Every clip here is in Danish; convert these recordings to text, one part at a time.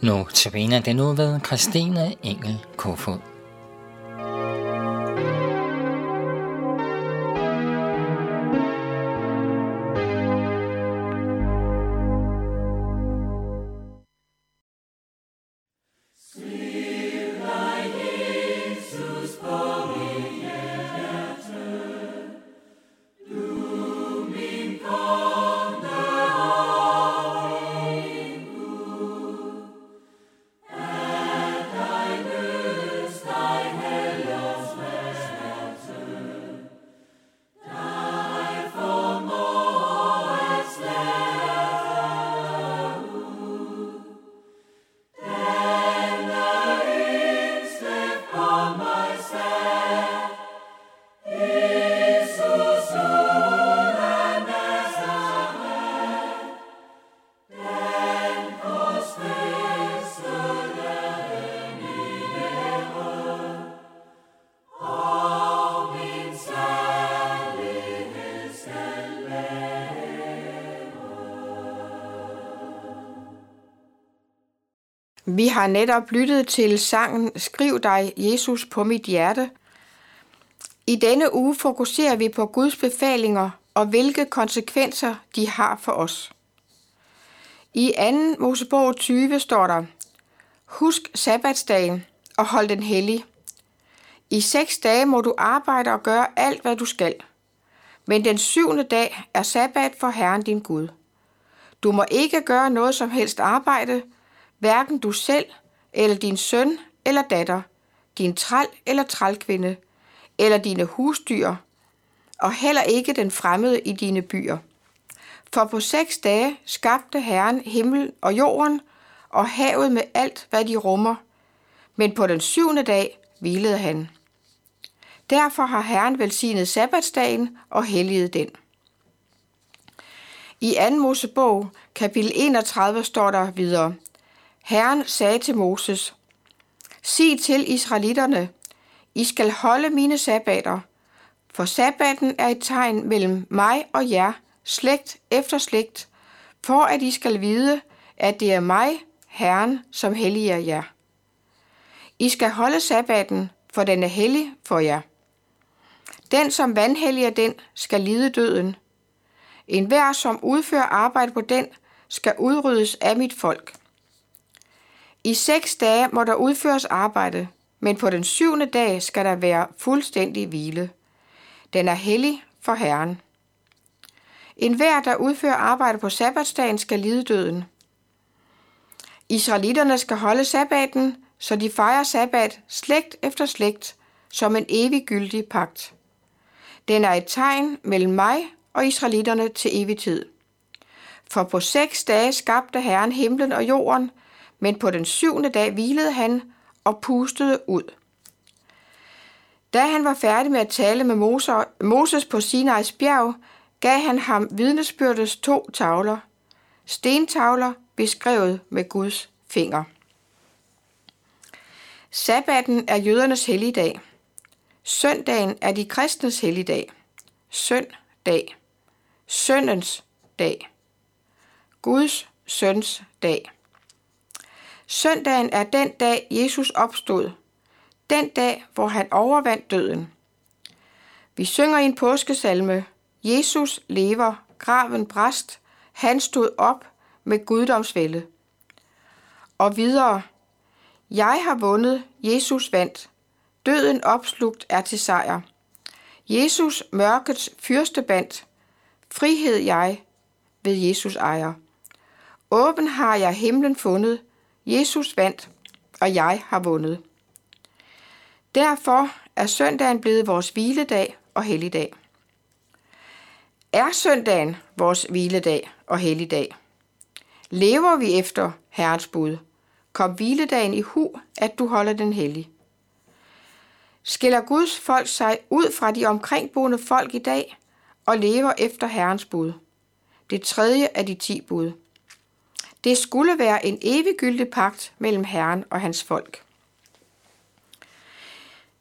Nu tabiner den nu ved Christine Engel Kofod. Vi har netop lyttet til sangen Skriv dig, Jesus, på mit hjerte. I denne uge fokuserer vi på Guds befalinger og hvilke konsekvenser de har for os. I 2. Mosebog 20 står der, Husk sabbatsdagen og hold den hellig. I seks dage må du arbejde og gøre alt, hvad du skal. Men den syvende dag er sabbat for Herren din Gud. Du må ikke gøre noget som helst arbejde, hverken du selv, eller din søn eller datter, din træl eller trælkvinde, eller dine husdyr, og heller ikke den fremmede i dine byer. For på seks dage skabte Herren himmel og jorden, og havet med alt, hvad de rummer. Men på den syvende dag hvilede han. Derfor har Herren velsignet sabbatsdagen og helliget den. I 2. Mosebog, kapitel 31, står der videre – Herren sagde til Moses, Sig til israelitterne, I skal holde mine sabbater, for sabbaten er et tegn mellem mig og jer, slægt efter slægt, for at I skal vide, at det er mig, Herren, som helliger jer. I skal holde sabbaten, for den er hellig for jer. Den, som vandhelliger den, skal lide døden. En hver, som udfører arbejde på den, skal udryddes af mit folk. I seks dage må der udføres arbejde, men på den syvende dag skal der være fuldstændig hvile. Den er hellig for Herren. En hver, der udfører arbejde på sabbatsdagen, skal lide døden. Israelitterne skal holde sabbaten, så de fejrer sabbat slægt efter slægt som en eviggyldig pagt. Den er et tegn mellem mig og israelitterne til evig tid. For på seks dage skabte Herren himlen og jorden, men på den syvende dag hvilede han og pustede ud. Da han var færdig med at tale med Moses på Sinais bjerg, gav han ham vidnesbyrdets to tavler, stentavler beskrevet med Guds finger. Sabbaten er jødernes helligdag. Søndagen er de kristnes helligdag. Søndag. Søndens dag. Guds søns dag. Søndagen er den dag, Jesus opstod. Den dag, hvor han overvandt døden. Vi synger i en påskesalme, Jesus lever, graven bræst, han stod op med guddomsvælde. Og videre, jeg har vundet, Jesus vandt, døden opslugt er til sejr. Jesus mørkets fyrsteband, frihed jeg ved Jesus ejer. Åben har jeg himlen fundet, Jesus vandt, og jeg har vundet. Derfor er søndagen blevet vores hviledag og helligdag. Er søndagen vores hviledag og helligdag? Lever vi efter Herrens bud? Kom hviledagen i hu, at du holder den hellig. Skiller Guds folk sig ud fra de omkringboende folk i dag og lever efter Herrens bud? Det tredje af de ti bud. Det skulle være en eviggyldig pagt mellem Herren og hans folk.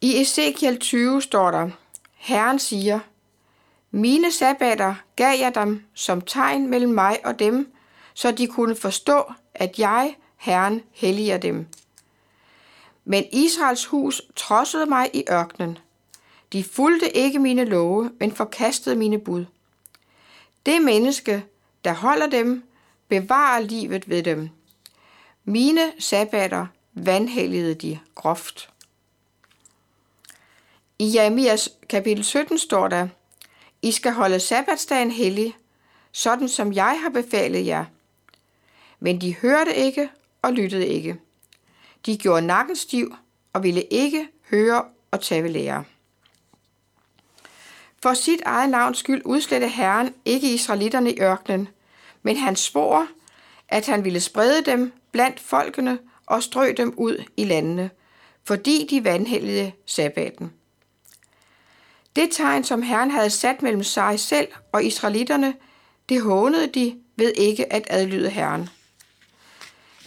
I Ezekiel 20 står der, Herren siger, Mine sabbater gav jeg dem som tegn mellem mig og dem, så de kunne forstå, at jeg, Herren helliger dem. Men Israels hus trodsede mig i ørkenen. De fulgte ikke mine love, men forkastede mine bud. Det menneske, der holder dem, bevare livet ved dem. Mine sabbater vanhelligede de groft. I Jeremias kapitel 17 står der, I skal holde sabbatsdagen hellig, sådan som jeg har befalet jer. Men de hørte ikke og lyttede ikke. De gjorde nakken stiv og ville ikke høre og tage ved lære. For sit eget navns skyld udslette Herren ikke israelitterne i ørkenen, men han svor, at han ville sprede dem blandt folkene og strø dem ud i landene, fordi de vandhældede sabbaten. Det tegn, som Herren havde sat mellem sig selv og israelitterne, det hånede de ved ikke at adlyde Herren.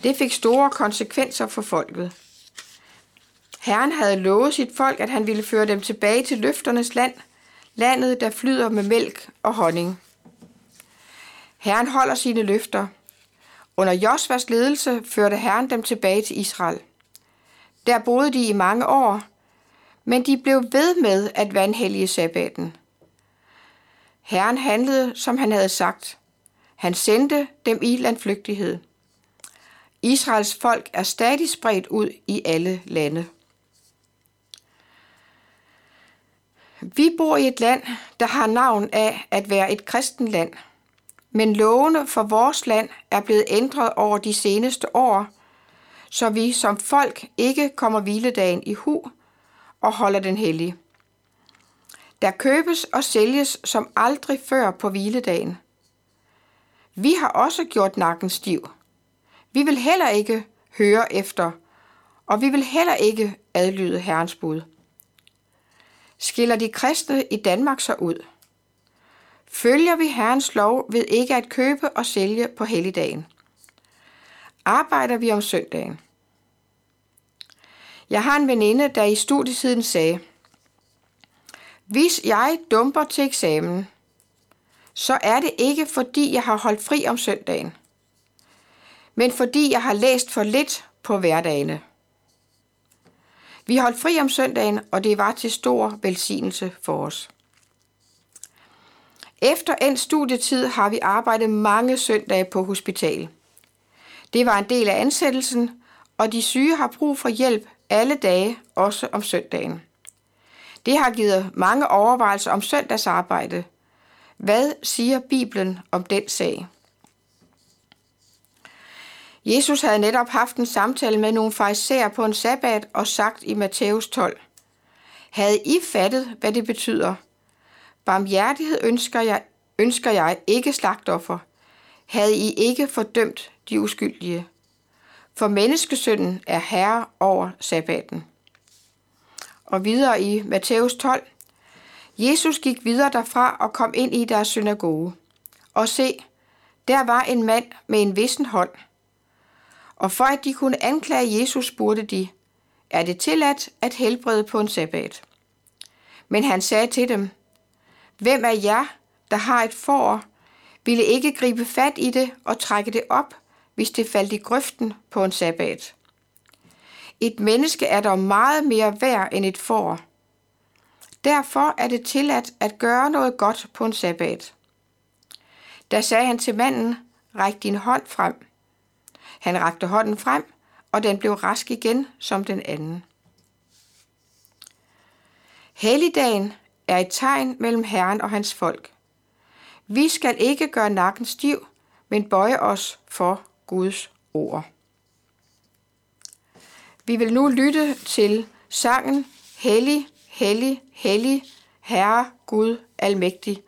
Det fik store konsekvenser for folket. Herren havde lovet sit folk, at han ville føre dem tilbage til løfternes land, landet, der flyder med mælk og honning. Herren holder sine løfter. Under Josvas ledelse førte Herren dem tilbage til Israel. Der boede de i mange år, men de blev ved med at vanhellige sabbaten. Herren handlede, som han havde sagt. Han sendte dem i landflygtighed. Israels folk er stadig spredt ud i alle lande. Vi bor i et land, der har navn af at være et kristen land, men lovene for vores land er blevet ændret over de seneste år, så vi som folk ikke kommer hviledagen i hu og holder den hellig. Der købes og sælges som aldrig før på hviledagen. Vi har også gjort nakken stiv. Vi vil heller ikke høre efter, og vi vil heller ikke adlyde Herrens bud. Skiller de kristne i Danmark sig ud? Følger vi Herrens lov ved ikke at købe og sælge på helligdagen? Arbejder vi om søndagen? Jeg har en veninde, der i studietiden sagde, hvis jeg dumper til eksamen, så er det ikke fordi jeg har holdt fri om søndagen, men fordi jeg har læst for lidt på hverdagene. Vi holdt fri om søndagen, og det var til stor velsignelse for os. Efter en studietid har vi arbejdet mange søndage på hospital. Det var en del af ansættelsen, og de syge har brug for hjælp alle dage, også om søndagen. Det har givet mange overvejelser om søndagsarbejde. Hvad siger Bibelen om den sag? Jesus havde netop haft en samtale med nogle farisæer på en sabbat og sagt i Matthæus 12. Havde I fattet, hvad det betyder? Barmhjertighed ønsker jeg, ønsker jeg ikke slagtoffer. Havde I ikke fordømt de uskyldige? For menneskesønnen er herre over sabbaten. Og videre i Matthæus 12. Jesus gik videre derfra og kom ind i deres synagoge. Og se, der var en mand med en vissen hånd – og for at de kunne anklage Jesus, spurgte de, er det tilladt at helbrede på en sabbat? Men han sagde til dem, hvem af jer, der har et får, ville ikke gribe fat i det og trække det op, hvis det faldt i grøften på en sabbat? Et menneske er dog meget mere værd end et får. Derfor er det tilladt at gøre noget godt på en sabbat. Da sagde han til manden, ræk din hånd frem. Han rakte hånden frem, og den blev rask igen som den anden. Helligdagen er et tegn mellem Herren og hans folk. Vi skal ikke gøre nakken stiv, men bøje os for Guds ord. Vi vil nu lytte til sangen Hellig, hellig, hellig, Herre Gud Almægtig,